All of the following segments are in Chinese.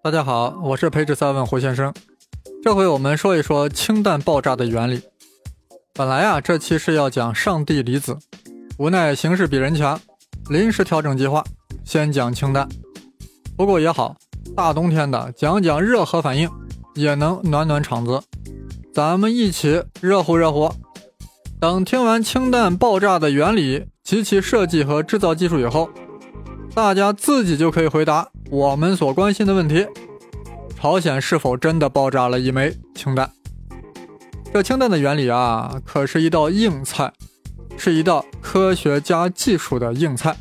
大家好，我是培智三问胡先生。这回我们说一说氢弹爆炸的原理。本来啊，这期是要讲上帝离子，无奈形势比人强，临时调整计划，先讲氢弹。不过也好，大冬天的讲讲热核反应，也能暖暖场子。咱们一起热乎热乎。等听完氢弹爆炸的原理及其设计和制造技术以后，大家自己就可以回答我们所关心的问题：朝鲜是否真的爆炸了一枚氢弹？这氢弹的原理啊，可是一道硬菜，是一道科学家技术的硬菜。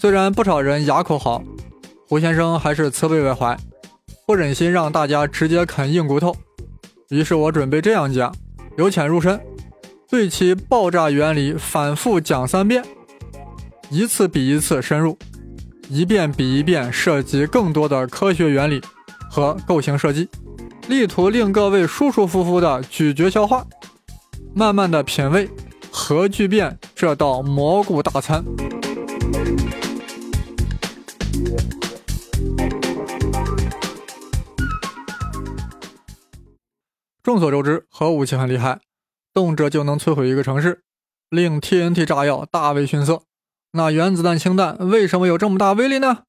虽然不少人哑口好，胡先生还是慈悲为怀，不忍心让大家直接啃硬骨头。于是我准备这样讲，由浅入深，对其爆炸原理反复讲三遍，一次比一次深入，一遍比一遍涉及更多的科学原理和构型设计。力图令各位舒舒服服的咀嚼消化，慢慢的品味核聚变这道蘑菇大餐。众所周知，核武器很厉害，动辄就能摧毁一个城市，令 TNT 炸药大为逊色。那原子弹、氢弹为什么有这么大威力呢？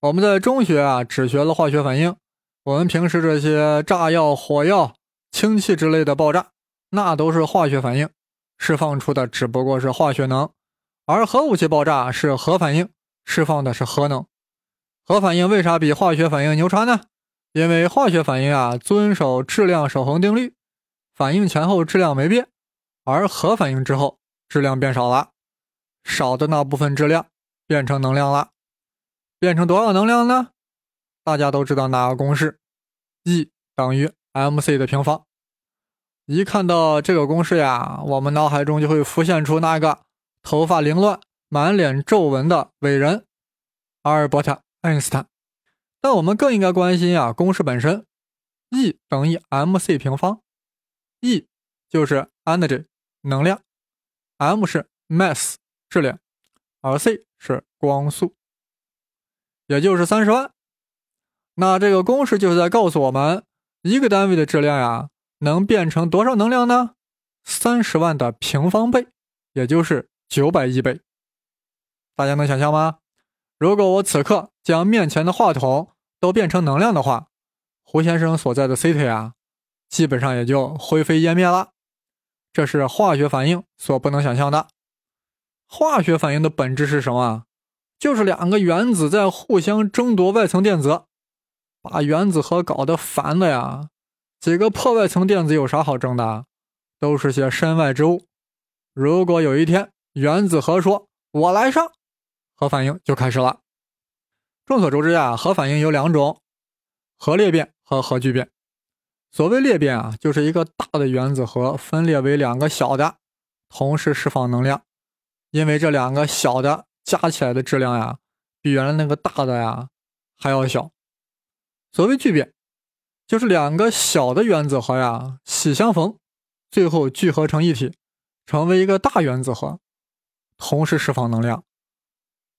我们在中学啊，只学了化学反应。我们平时这些炸药、火药、氢气之类的爆炸，那都是化学反应，释放出的只不过是化学能；而核武器爆炸是核反应，释放的是核能。核反应为啥比化学反应牛叉呢？因为化学反应啊遵守质量守恒定律，反应前后质量没变，而核反应之后质量变少了，少的那部分质量变成能量了，变成多少能量呢？大家都知道哪个公式？E 等于 mc 的平方。一看到这个公式呀，我们脑海中就会浮现出那个头发凌乱、满脸皱纹的伟人阿尔伯特·爱因斯坦。但我们更应该关心啊，公式本身：E 等于 mc 平方。E 就是 energy 能量，m 是 mass 质量，而 c 是光速，也就是三十万。那这个公式就是在告诉我们，一个单位的质量呀，能变成多少能量呢？三十万的平方倍，也就是九百亿倍。大家能想象吗？如果我此刻将面前的话筒都变成能量的话，胡先生所在的 City 啊，基本上也就灰飞烟灭了。这是化学反应所不能想象的。化学反应的本质是什么？就是两个原子在互相争夺外层电子。把原子核搞得烦的呀！几个破外层电子有啥好争的？都是些身外之物。如果有一天原子核说“我来上”，核反应就开始了。众所周知呀，核反应有两种：核裂变和核聚变。所谓裂变啊，就是一个大的原子核分裂为两个小的，同时释放能量。因为这两个小的加起来的质量呀，比原来那个大的呀还要小。所谓聚变，就是两个小的原子核呀喜相逢，最后聚合成一体，成为一个大原子核，同时释放能量。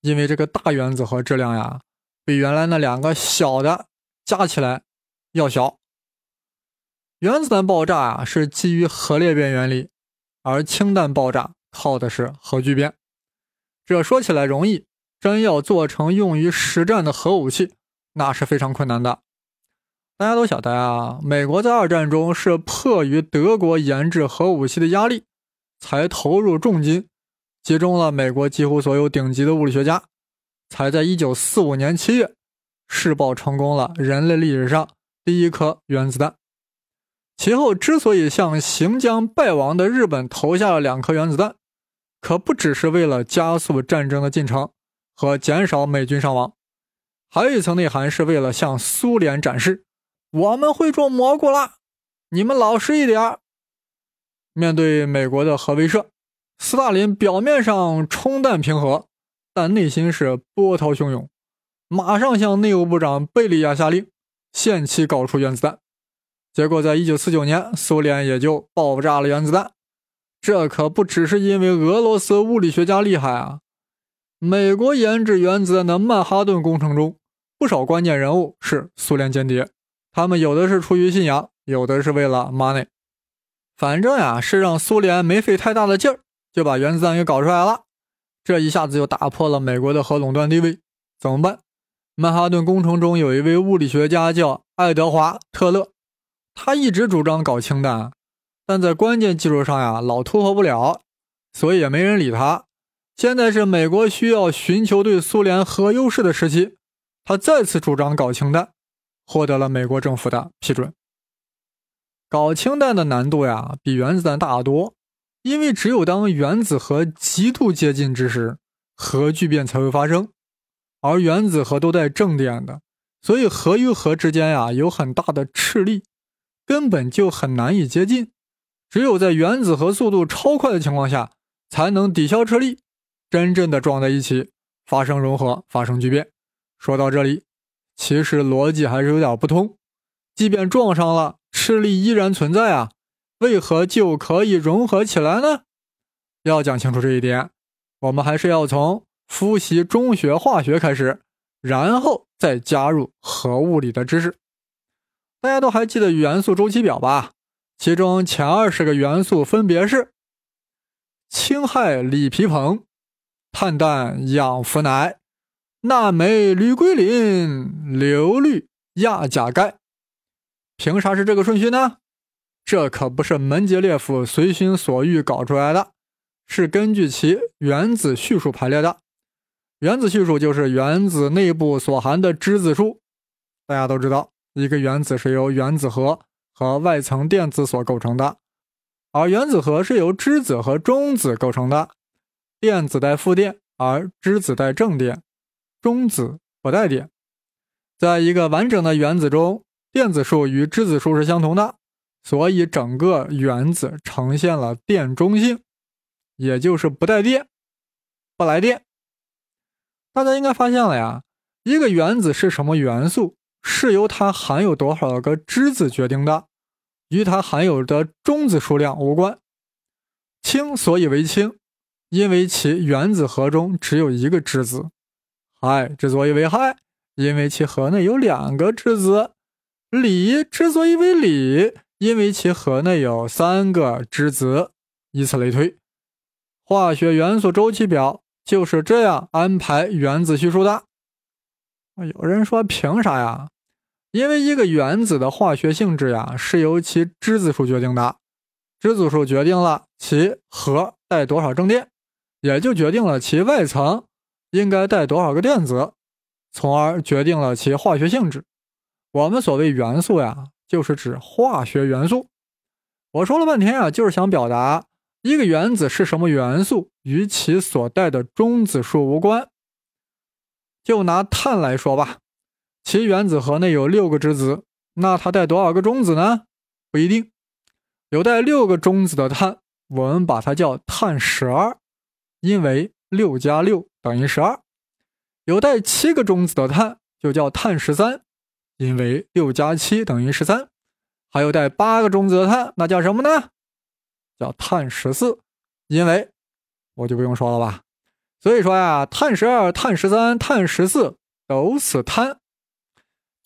因为这个大原子核质量呀比原来那两个小的加起来要小。原子弹爆炸啊是基于核裂变原理，而氢弹爆炸靠的是核聚变。这说起来容易，真要做成用于实战的核武器，那是非常困难的。大家都晓得啊，美国在二战中是迫于德国研制核武器的压力，才投入重金，集中了美国几乎所有顶级的物理学家，才在1945年7月试爆成功了人类历史上第一颗原子弹。其后之所以向行将败亡的日本投下了两颗原子弹，可不只是为了加速战争的进程和减少美军伤亡，还有一层内涵是为了向苏联展示。我们会种蘑菇了，你们老实一点。面对美国的核威慑，斯大林表面上冲淡平和，但内心是波涛汹涌，马上向内务部长贝利亚下令，限期搞出原子弹。结果，在一九四九年，苏联也就爆炸了原子弹。这可不只是因为俄罗斯物理学家厉害啊！美国研制原子弹的曼哈顿工程中，不少关键人物是苏联间谍，他们有的是出于信仰，有的是为了 money。反正呀，是让苏联没费太大的劲儿就把原子弹给搞出来了，这一下子就打破了美国的核垄断地位。怎么办？曼哈顿工程中有一位物理学家叫爱德华·特勒，他一直主张搞氢弹，但在关键技术上呀老突破不了，所以也没人理他。现在是美国需要寻求对苏联核优势的时期，他再次主张搞氢弹，获得了美国政府的批准。搞氢弹的难度呀，比原子弹大得多，因为只有当原子核极度接近之时，核聚变才会发生，而原子核都带正电的，所以核与核之间呀有很大的斥力，根本就很难以接近。只有在原子核速度超快的情况下，才能抵消斥力，真正的撞在一起，发生融合，发生聚变。说到这里，其实逻辑还是有点不通，即便撞上了。斥力依然存在啊，为何就可以融合起来呢？要讲清楚这一点，我们还是要从复习中学化学开始，然后再加入核物理的知识。大家都还记得元素周期表吧？其中前二十个元素分别是氢氦锂铍硼、碳氮氧氟氖、钠镁铝硅磷、硫氯氩钾钙。凭啥是这个顺序呢？这可不是门捷列夫随心所欲搞出来的，是根据其原子序数排列的。原子序数就是原子内部所含的质子数。大家都知道，一个原子是由原子核和外层电子所构成的，而原子核是由质子和中子构成的。电子带负电，而质子带正电，中子不带电。在一个完整的原子中。电子数与质子数是相同的，所以整个原子呈现了电中性，也就是不带电，不来电。大家应该发现了呀，一个原子是什么元素，是由它含有多少个质子决定的，与它含有的中子数量无关。氢所以为氢，因为其原子核中只有一个质子；氦之所以为氦，因为其核内有两个质子。锂之所以为锂，因为其核内有三个质子，以此类推。化学元素周期表就是这样安排原子序数的。有人说凭啥呀？因为一个原子的化学性质呀是由其质子数决定的，质子数决定了其核带多少正电，也就决定了其外层应该带多少个电子，从而决定了其化学性质。我们所谓元素呀，就是指化学元素。我说了半天啊，就是想表达一个原子是什么元素，与其所带的中子数无关。就拿碳来说吧，其原子核内有六个质子，那它带多少个中子呢？不一定。有带六个中子的碳，我们把它叫碳十二，因为六加六等于十二。有带七个中子的碳，就叫碳十三。因为六加七等于十三，还有带八个中子的碳，那叫什么呢？叫碳十四。因为我就不用说了吧。所以说呀，碳十二、碳十三、碳十四都是碳，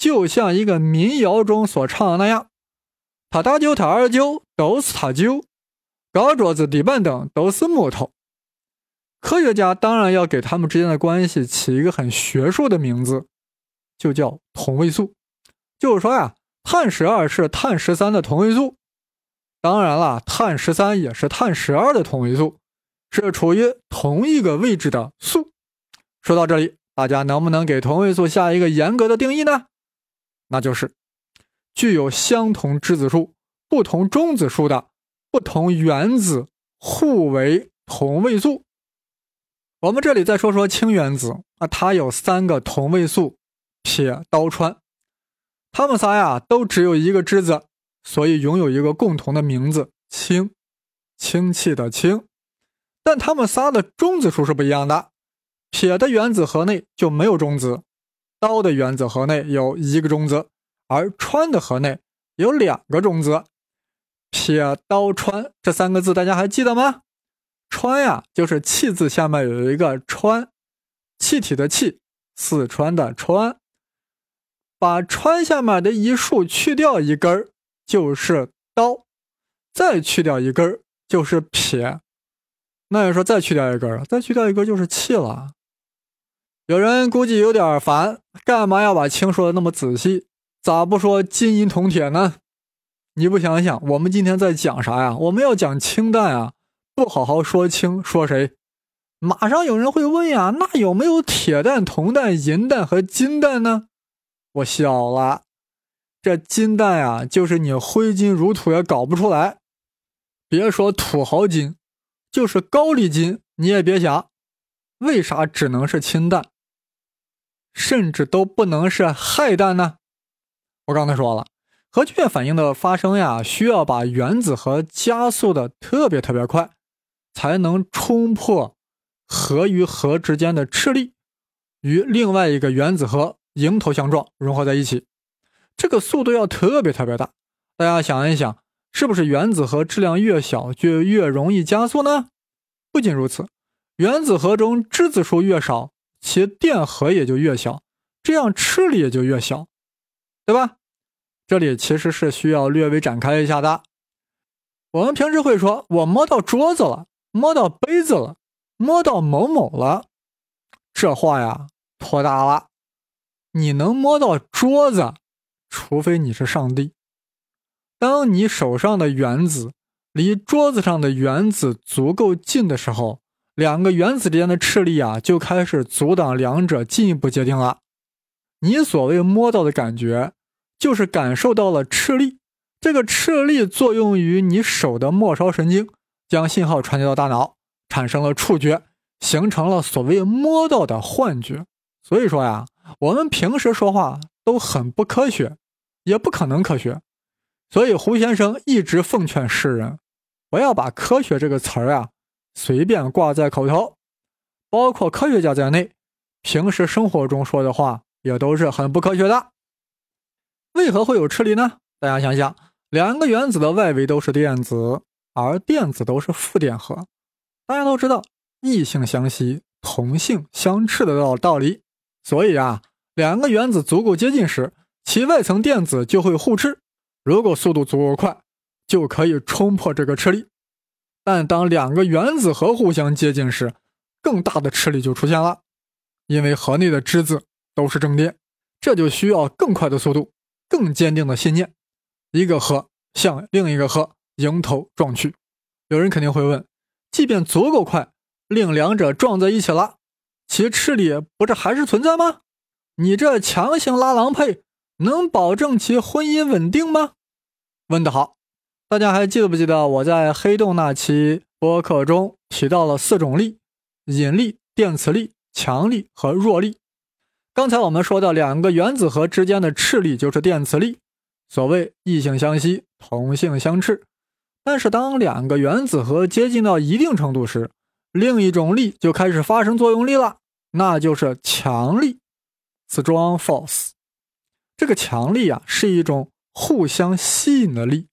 就像一个民谣中所唱的那样：他大舅、他二舅都是他舅，高桌子、底板凳都是木头。科学家当然要给他们之间的关系起一个很学术的名字，就叫同位素。就是说呀，碳十二是碳十三的同位素，当然了，碳十三也是碳十二的同位素，是处于同一个位置的素。说到这里，大家能不能给同位素下一个严格的定义呢？那就是具有相同质子数、不同中子数的不同原子互为同位素。我们这里再说说氢原子啊，它有三个同位素：铁、氘、氚。他们仨呀，都只有一个质子，所以拥有一个共同的名字——氢，氢气的氢。但他们仨的中子数是不一样的。铁的原子核内就没有中子，刀的原子核内有一个中子，而川的核内有两个中子。铁、氘、氚这三个字大家还记得吗？氚呀，就是气字下面有一个川，气体的气，四川的川。把川下面的一竖去掉一根儿就是刀，再去掉一根儿就是撇。那你说再去掉一根儿再去掉一根儿就是气了。有人估计有点烦，干嘛要把氢说的那么仔细？咋不说金银铜铁呢？你不想想，我们今天在讲啥呀？我们要讲氢弹啊！不好好说氢，说谁？马上有人会问呀，那有没有铁弹、铜弹、银弹和金弹呢？我笑了，这金弹呀，就是你挥金如土也搞不出来。别说土豪金，就是高丽金你也别想。为啥只能是氢弹，甚至都不能是氦弹呢？我刚才说了，核聚变反应的发生呀，需要把原子核加速的特别特别快，才能冲破核与核之间的斥力，与另外一个原子核。迎头相撞，融合在一起，这个速度要特别特别大。大家想一想，是不是原子核质量越小就越容易加速呢？不仅如此，原子核中质子数越少，其电荷也就越小，这样斥力也就越小，对吧？这里其实是需要略微展开一下的。我们平时会说，我摸到桌子了，摸到杯子了，摸到某某了，这话呀，托大了。你能摸到桌子，除非你是上帝。当你手上的原子离桌子上的原子足够近的时候，两个原子之间的斥力啊，就开始阻挡两者进一步接近了。你所谓摸到的感觉，就是感受到了斥力。这个斥力作用于你手的末梢神经，将信号传递到大脑，产生了触觉，形成了所谓摸到的幻觉。所以说呀。我们平时说话都很不科学，也不可能科学，所以胡先生一直奉劝世人，不要把“科学”这个词儿啊随便挂在口头，包括科学家在内，平时生活中说的话也都是很不科学的。为何会有斥力呢？大家想想，两个原子的外围都是电子，而电子都是负电荷，大家都知道异性相吸，同性相斥的道道理。所以啊，两个原子足够接近时，其外层电子就会互斥。如果速度足够快，就可以冲破这个斥力。但当两个原子核互相接近时，更大的斥力就出现了，因为核内的质子都是正电，这就需要更快的速度、更坚定的信念。一个核向另一个核迎头撞去。有人肯定会问：即便足够快，令两者撞在一起了？其斥力不是还是存在吗？你这强行拉郎配，能保证其婚姻稳定吗？问得好！大家还记得不记得我在黑洞那期播客中提到了四种力：引力、电磁力、强力和弱力。刚才我们说的两个原子核之间的斥力就是电磁力，所谓异性相吸，同性相斥。但是当两个原子核接近到一定程度时，另一种力就开始发生作用力了。那就是强力，strong force。这个强力啊，是一种互相吸引的力，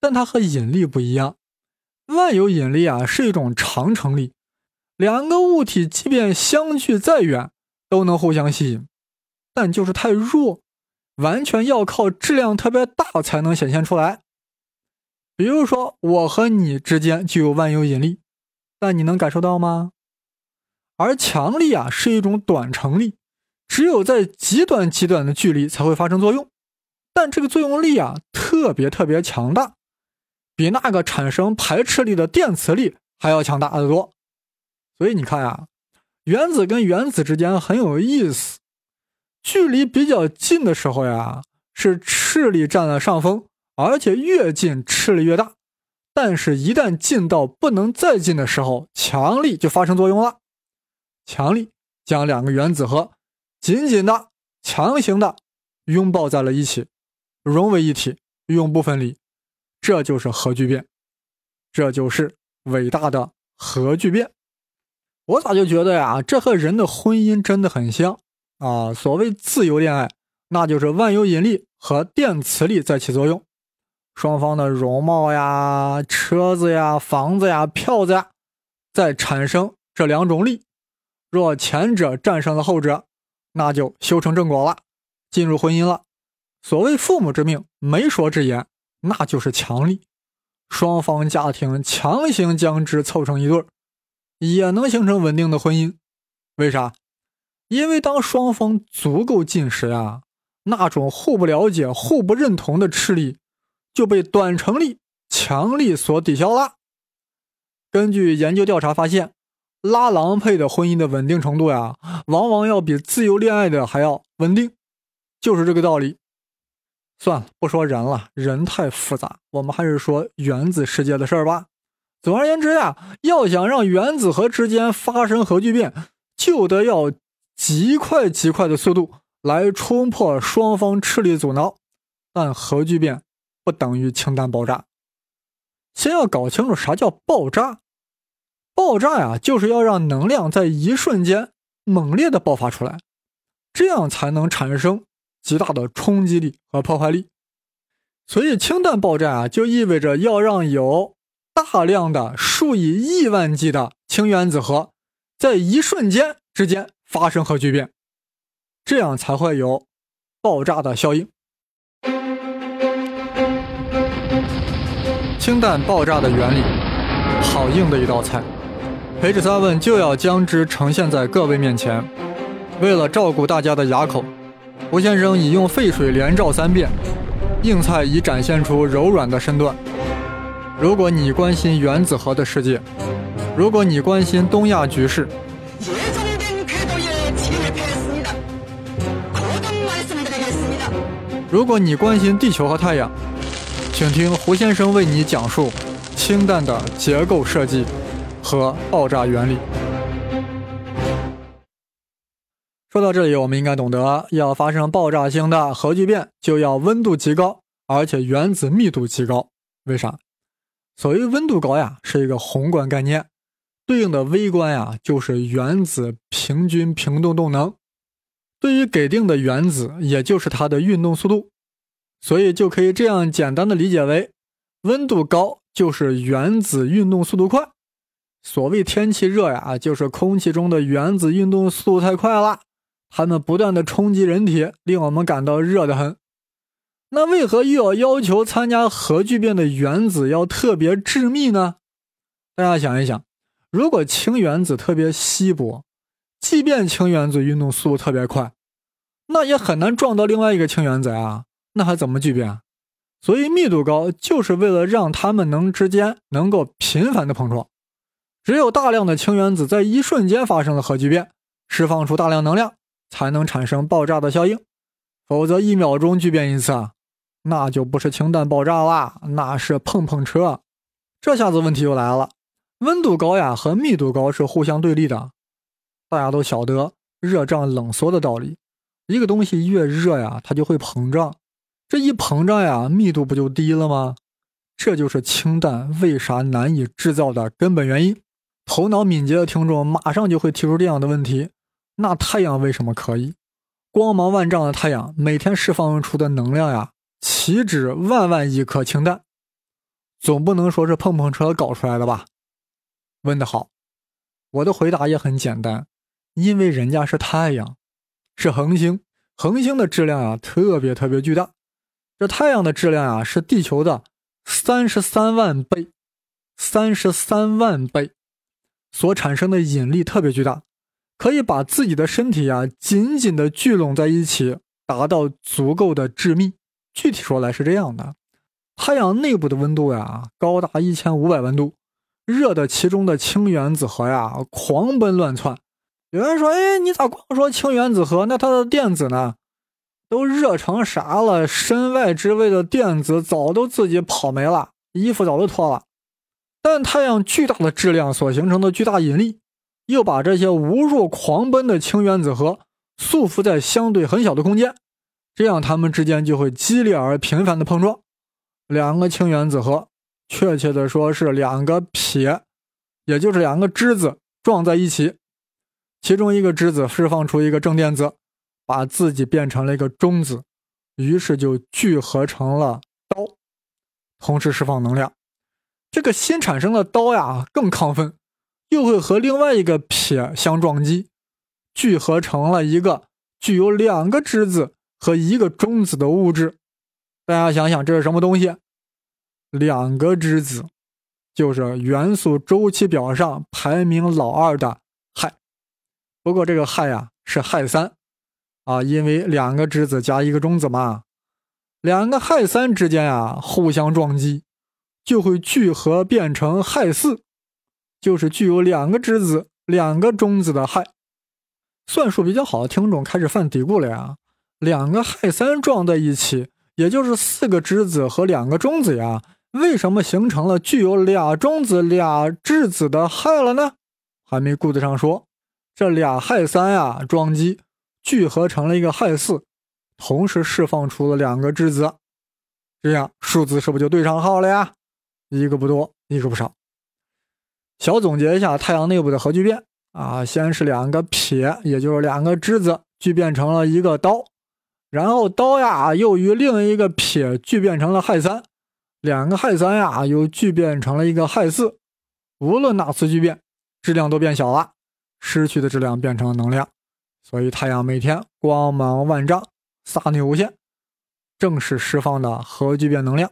但它和引力不一样。万有引力啊，是一种长程力，两个物体即便相距再远，都能互相吸引，但就是太弱，完全要靠质量特别大才能显现出来。比如说，我和你之间就有万有引力，但你能感受到吗？而强力啊是一种短程力，只有在极短极短的距离才会发生作用，但这个作用力啊特别特别强大，比那个产生排斥力的电磁力还要强大的多。所以你看呀，原子跟原子之间很有意思，距离比较近的时候呀是斥力占了上风，而且越近斥力越大，但是一旦近到不能再近的时候，强力就发生作用了。强力将两个原子核紧紧的、强行的拥抱在了一起，融为一体，永不分离。这就是核聚变，这就是伟大的核聚变。我咋就觉得呀，这和人的婚姻真的很像啊！所谓自由恋爱，那就是万有引力和电磁力在起作用，双方的容貌呀、车子呀、房子呀、票子呀，在产生这两种力。若前者战胜了后者，那就修成正果了，进入婚姻了。所谓父母之命，媒妁之言，那就是强力。双方家庭强行将之凑成一对儿，也能形成稳定的婚姻。为啥？因为当双方足够近时呀，那种互不了解、互不认同的斥力就被短程力、强力所抵消了。根据研究调查发现，拉郎配的婚姻的稳定程度呀，往往要比自由恋爱的还要稳定，就是这个道理。算了，不说人了，人太复杂。我们还是说原子世界的事儿吧。总而言之呀，要想让原子核之间发生核聚变，就得要极快极快的速度来冲破双方斥力阻挠。但核聚变不等于氢弹爆炸。先要搞清楚啥叫爆炸。爆炸呀，就是要让能量在一瞬间猛烈的爆发出来，这样才能产生。极大的冲击力和破坏力，所以氢弹爆炸啊，就意味着要让有大量的数以亿万计的氢原子核在一瞬间之间发生核聚变，这样才会有爆炸的效应。氢弹爆炸的原理，好硬的一道菜，裴志三问就要将之呈现在各位面前，为了照顾大家的牙口。胡先生已用沸水连照三遍，硬菜已展现出柔软的身段。如果你关心原子核的世界，如果你关心东亚局势，如果你关心地球和太阳，请听胡先生为你讲述氢弹的结构设计和爆炸原理。说到这里，我们应该懂得，要发生爆炸性的核聚变，就要温度极高，而且原子密度极高。为啥？所谓温度高呀，是一个宏观概念，对应的微观呀，就是原子平均平动动能。对于给定的原子，也就是它的运动速度，所以就可以这样简单的理解为：温度高就是原子运动速度快。所谓天气热呀，就是空气中的原子运动速度太快了。它们不断的冲击人体，令我们感到热得很。那为何又要要求参加核聚变的原子要特别致密呢？大家想一想，如果氢原子特别稀薄，即便氢原子运动速度特别快，那也很难撞到另外一个氢原子啊，那还怎么聚变？所以密度高就是为了让它们能之间能够频繁的碰撞。只有大量的氢原子在一瞬间发生了核聚变，释放出大量能量。才能产生爆炸的效应，否则一秒钟聚变一次，那就不是氢弹爆炸啦，那是碰碰车。这下子问题又来了，温度高呀和密度高是互相对立的。大家都晓得热胀冷缩的道理，一个东西越热呀，它就会膨胀，这一膨胀呀，密度不就低了吗？这就是氢弹为啥难以制造的根本原因。头脑敏捷的听众马上就会提出这样的问题。那太阳为什么可以？光芒万丈的太阳每天释放出的能量呀，岂止万万亿颗氢弹？总不能说是碰碰车搞出来的吧？问得好，我的回答也很简单，因为人家是太阳，是恒星，恒星的质量啊特别特别巨大，这太阳的质量啊是地球的三十三万倍，三十三万倍，所产生的引力特别巨大。可以把自己的身体啊紧紧的聚拢在一起，达到足够的致密。具体说来是这样的：太阳内部的温度呀高达一千五百万度，热的其中的氢原子核呀狂奔乱窜。有人说：“哎，你咋光说氢原子核？那它的电子呢？都热成啥了？身外之位的电子早都自己跑没了，衣服早都脱了。但太阳巨大的质量所形成的巨大引力。”又把这些无数狂奔的氢原子核束缚在相对很小的空间，这样它们之间就会激烈而频繁的碰撞。两个氢原子核，确切的说是两个撇，也就是两个质子撞在一起，其中一个质子释放出一个正电子，把自己变成了一个中子，于是就聚合成了刀，同时释放能量。这个新产生的刀呀，更亢奋。又会和另外一个撇相撞击，聚合成了一个具有两个质子和一个中子的物质。大家想想，这是什么东西？两个质子，就是元素周期表上排名老二的氦。不过这个氦呀是氦三啊，因为两个质子加一个中子嘛，两个氦三之间呀互相撞击，就会聚合变成氦四，就是具有两个质子、两个中子的氦。算术比较好的听众开始犯嘀咕了呀，两个氦三撞在一起，也就是四个质子和两个中子呀。为什么形成了具有俩中子、俩质子的氦了呢？还没顾得上说，这俩氦三呀撞击聚合成了一个氦四，同时释放出了两个质子，这样数字是不是就对上号了呀？一个不多，一个不少。小总结一下太阳内部的核聚变啊，先是两个撇，也就是两个质子聚变成了一个刀，然后刀呀又与另一个撇聚变成了氦三。两个氦三呀，又聚变成了一个氦四。无论哪次聚变，质量都变小了，失去的质量变成了能量。所以太阳每天光芒万丈，飒牛无限，正是释放的核聚变能量。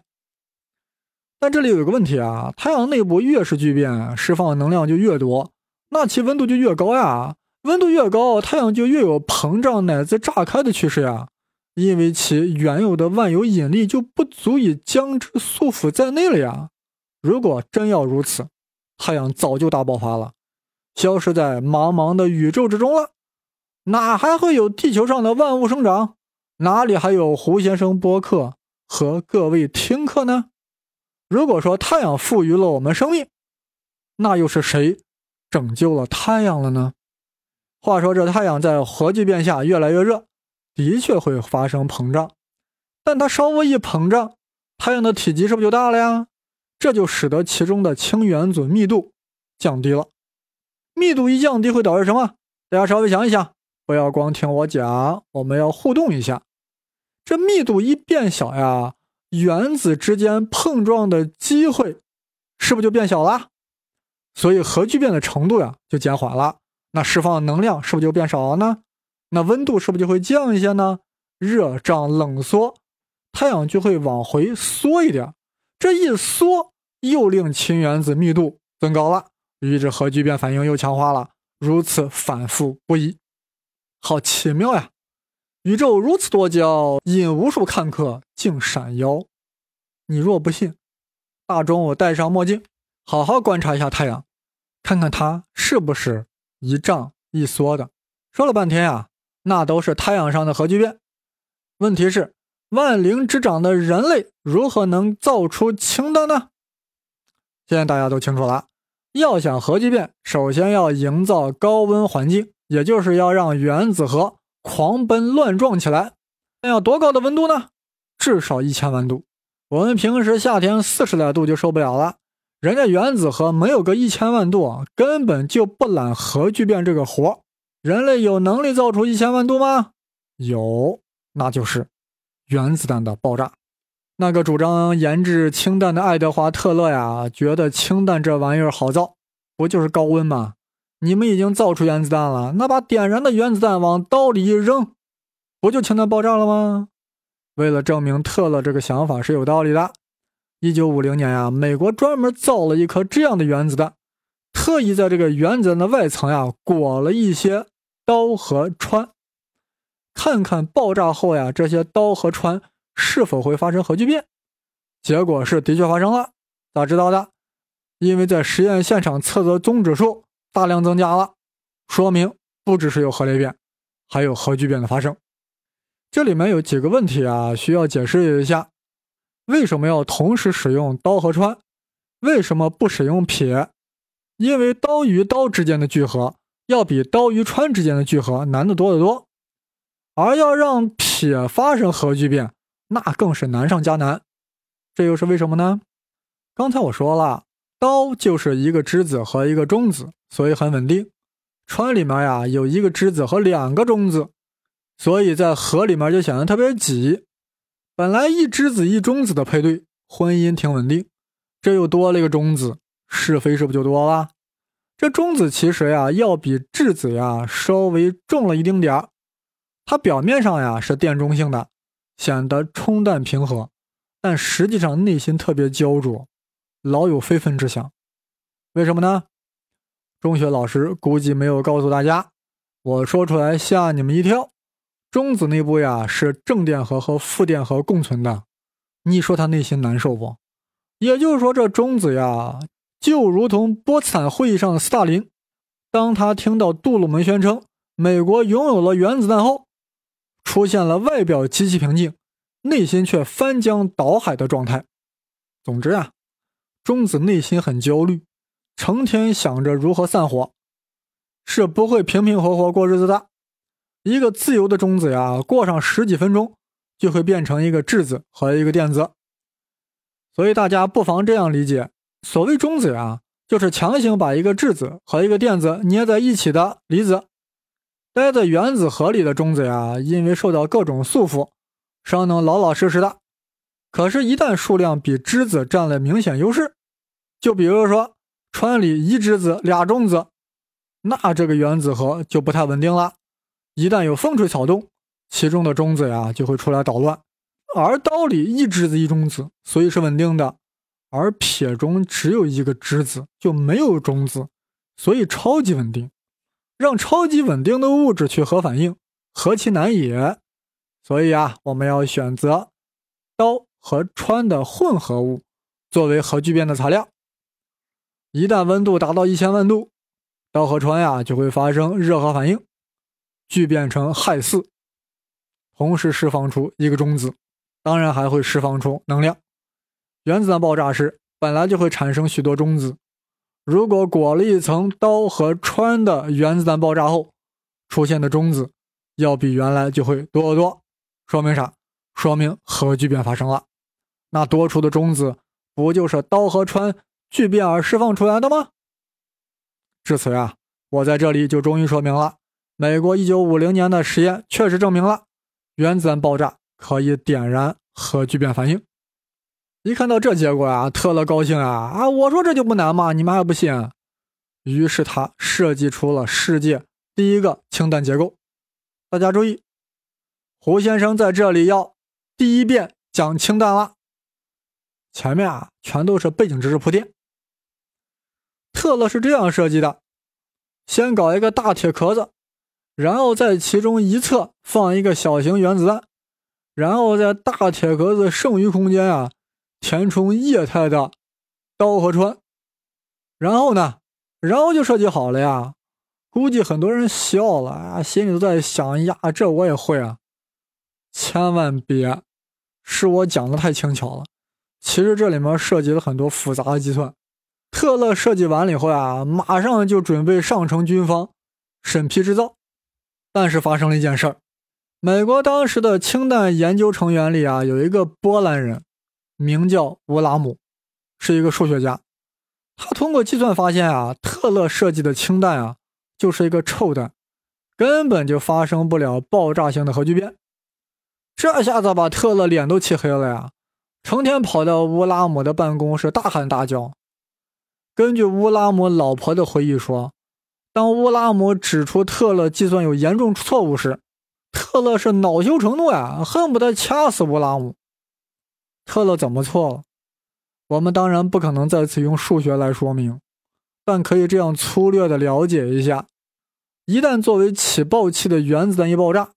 但这里有个问题啊，太阳内部越是聚变，释放能量就越多，那其温度就越高呀。温度越高，太阳就越有膨胀乃至炸开的趋势呀。因为其原有的万有引力就不足以将之束缚在内了呀！如果真要如此，太阳早就大爆发了，消失在茫茫的宇宙之中了，哪还会有地球上的万物生长？哪里还有胡先生播客和各位听课呢？如果说太阳赋予了我们生命，那又是谁拯救了太阳了呢？话说，这太阳在核聚变下越来越热。的确会发生膨胀，但它稍微一膨胀，太阳的体积是不是就大了呀？这就使得其中的氢原子密度降低了。密度一降低会导致什么？大家稍微想一想，不要光听我讲，我们要互动一下。这密度一变小呀，原子之间碰撞的机会是不是就变小了？所以核聚变的程度呀就减缓了，那释放能量是不是就变少了呢？那温度是不是就会降一些呢？热胀冷缩，太阳就会往回缩一点。这一缩，又令氢原子密度增高了，于是核聚变反应又强化了。如此反复不已，好奇妙呀！宇宙如此多娇，引无数看客竟闪腰。你若不信，大中午戴上墨镜，好好观察一下太阳，看看它是不是一胀一缩的。说了半天呀。那都是太阳上的核聚变。问题是，万灵之长的人类如何能造出氢的呢？现在大家都清楚了，要想核聚变，首先要营造高温环境，也就是要让原子核狂奔乱撞起来。那要多高的温度呢？至少一千万度。我们平时夏天四十来度就受不了了，人家原子核没有个一千万度，根本就不揽核聚变这个活。人类有能力造出一千万度吗？有，那就是原子弹的爆炸。那个主张研制氢弹的爱德华·特勒呀，觉得氢弹这玩意儿好造，不就是高温吗？你们已经造出原子弹了，那把点燃的原子弹往刀里一扔，不就氢弹爆炸了吗？为了证明特勒这个想法是有道理的，一九五零年呀，美国专门造了一颗这样的原子弹，特意在这个原子弹的外层呀裹了一些。刀和穿，看看爆炸后呀，这些刀和穿是否会发生核聚变？结果是的确发生了。咋知道的？因为在实验现场测的中指数大量增加了，说明不只是有核裂变，还有核聚变的发生。这里面有几个问题啊，需要解释一下：为什么要同时使用刀和氚？为什么不使用撇？因为刀与刀之间的聚合。要比刀与氚之间的聚合难得多得多，而要让撇发生核聚变，那更是难上加难。这又是为什么呢？刚才我说了，刀就是一个质子和一个中子，所以很稳定。氚里面呀有一个质子和两个中子，所以在核里面就显得特别挤。本来一质子一中子的配对，婚姻挺稳定，这又多了一个中子，是非是不就多了？这中子其实呀，要比质子呀稍微重了一丁点儿，它表面上呀是电中性的，显得冲淡平和，但实际上内心特别焦灼，老有非分之想。为什么呢？中学老师估计没有告诉大家，我说出来吓你们一跳。中子内部呀是正电荷和负电荷共存的，你说他内心难受不？也就是说，这中子呀就如同波茨坦会议上的斯大林，当他听到杜鲁门宣称美国拥有了原子弹后，出现了外表极其平静，内心却翻江倒海的状态。总之啊，中子内心很焦虑。成天想着如何散伙，是不会平平和和过日子的。一个自由的中子呀，过上十几分钟就会变成一个质子和一个电子。所以大家不妨这样理解：所谓中子呀，就是强行把一个质子和一个电子捏在一起的离子。待在原子核里的中子呀，因为受到各种束缚，尚能老老实实的。可是，一旦数量比质子占了明显优势，就比如说。川里一质子俩中子，那这个原子核就不太稳定了。一旦有风吹草动，其中的中子呀就会出来捣乱。而刀里一质子一中子，所以是稳定的；而撇中只有一个质子，就没有中子，所以超级稳定。让超级稳定的物质去核反应，何其难也！所以啊，我们要选择刀和川的混合物作为核聚变的材料。一旦温度达到一千万度，氘和氚呀就会发生热核反应，聚变成氦四，同时释放出一个中子，当然还会释放出能量。原子弹爆炸时本来就会产生许多中子，如果裹了一层氘和氚的原子弹爆炸后出现的中子，要比原来就会多得多。说明啥？说明核聚变发生了。那多出的中子不就是氘和氚？聚变而释放出来的吗？至此呀，我在这里就终于说明了，美国一九五零年的实验确实证明了原子弹爆炸可以点燃核聚变反应。一看到这结果啊，特勒高兴啊啊！我说这就不难嘛，你们还不信？于是他设计出了世界第一个氢弹结构。大家注意，胡先生在这里要第一遍讲氢弹了。前面啊，全都是背景知识铺垫。乐乐是这样设计的：先搞一个大铁壳子，然后在其中一侧放一个小型原子弹，然后在大铁壳子剩余空间啊填充液态的刀和氚，然后呢，然后就设计好了呀。估计很多人笑了啊，心里都在想：呀，这我也会啊！千万别，是我讲的太轻巧了。其实这里面涉及了很多复杂的计算。特勒设计完了以后啊，马上就准备上呈军方审批制造。但是发生了一件事儿，美国当时的氢弹研究成员里啊，有一个波兰人，名叫乌拉姆，是一个数学家。他通过计算发现啊，特勒设计的氢弹啊，就是一个臭弹，根本就发生不了爆炸性的核聚变。这下子把特勒脸都气黑了呀，成天跑到乌拉姆的办公室大喊大叫。根据乌拉姆老婆的回忆说，当乌拉姆指出特勒计算有严重错误时，特勒是恼羞成怒呀，恨不得掐死乌拉姆。特勒怎么错了？我们当然不可能再次用数学来说明，但可以这样粗略的了解一下：一旦作为起爆器的原子弹一爆炸，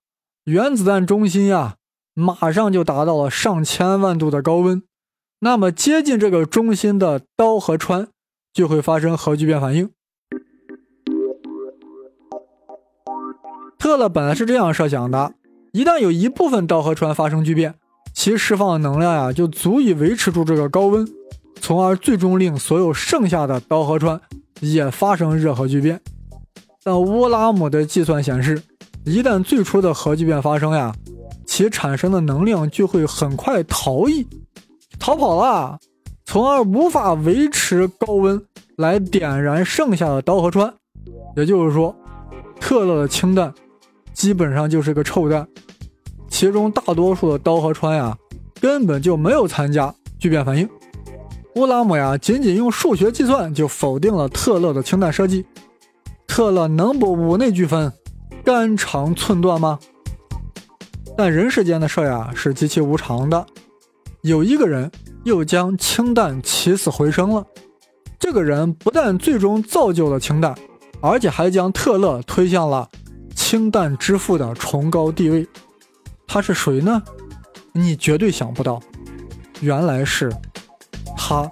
原子弹中心呀，马上就达到了上千万度的高温，那么接近这个中心的刀和穿。就会发生核聚变反应。特勒本来是这样设想的：一旦有一部分氘和氚发生聚变，其释放的能量呀就足以维持住这个高温，从而最终令所有剩下的氘和氚也发生热核聚变。但乌拉姆的计算显示，一旦最初的核聚变发生呀，其产生的能量就会很快逃逸，逃跑了。从而无法维持高温来点燃剩下的氘和氚，也就是说，特勒的氢弹基本上就是个臭弹，其中大多数的氘和氚呀根本就没有参加聚变反应。乌拉姆呀仅仅用数学计算就否定了特勒的氢弹设计，特勒能不五内俱分、肝肠寸断吗？但人世间的事呀是极其无常的，有一个人又将氢弹起死回生了。这个人不但最终造就了氢弹，而且还将特勒推向了氢弹之父的崇高地位。他是谁呢？你绝对想不到，原来是他。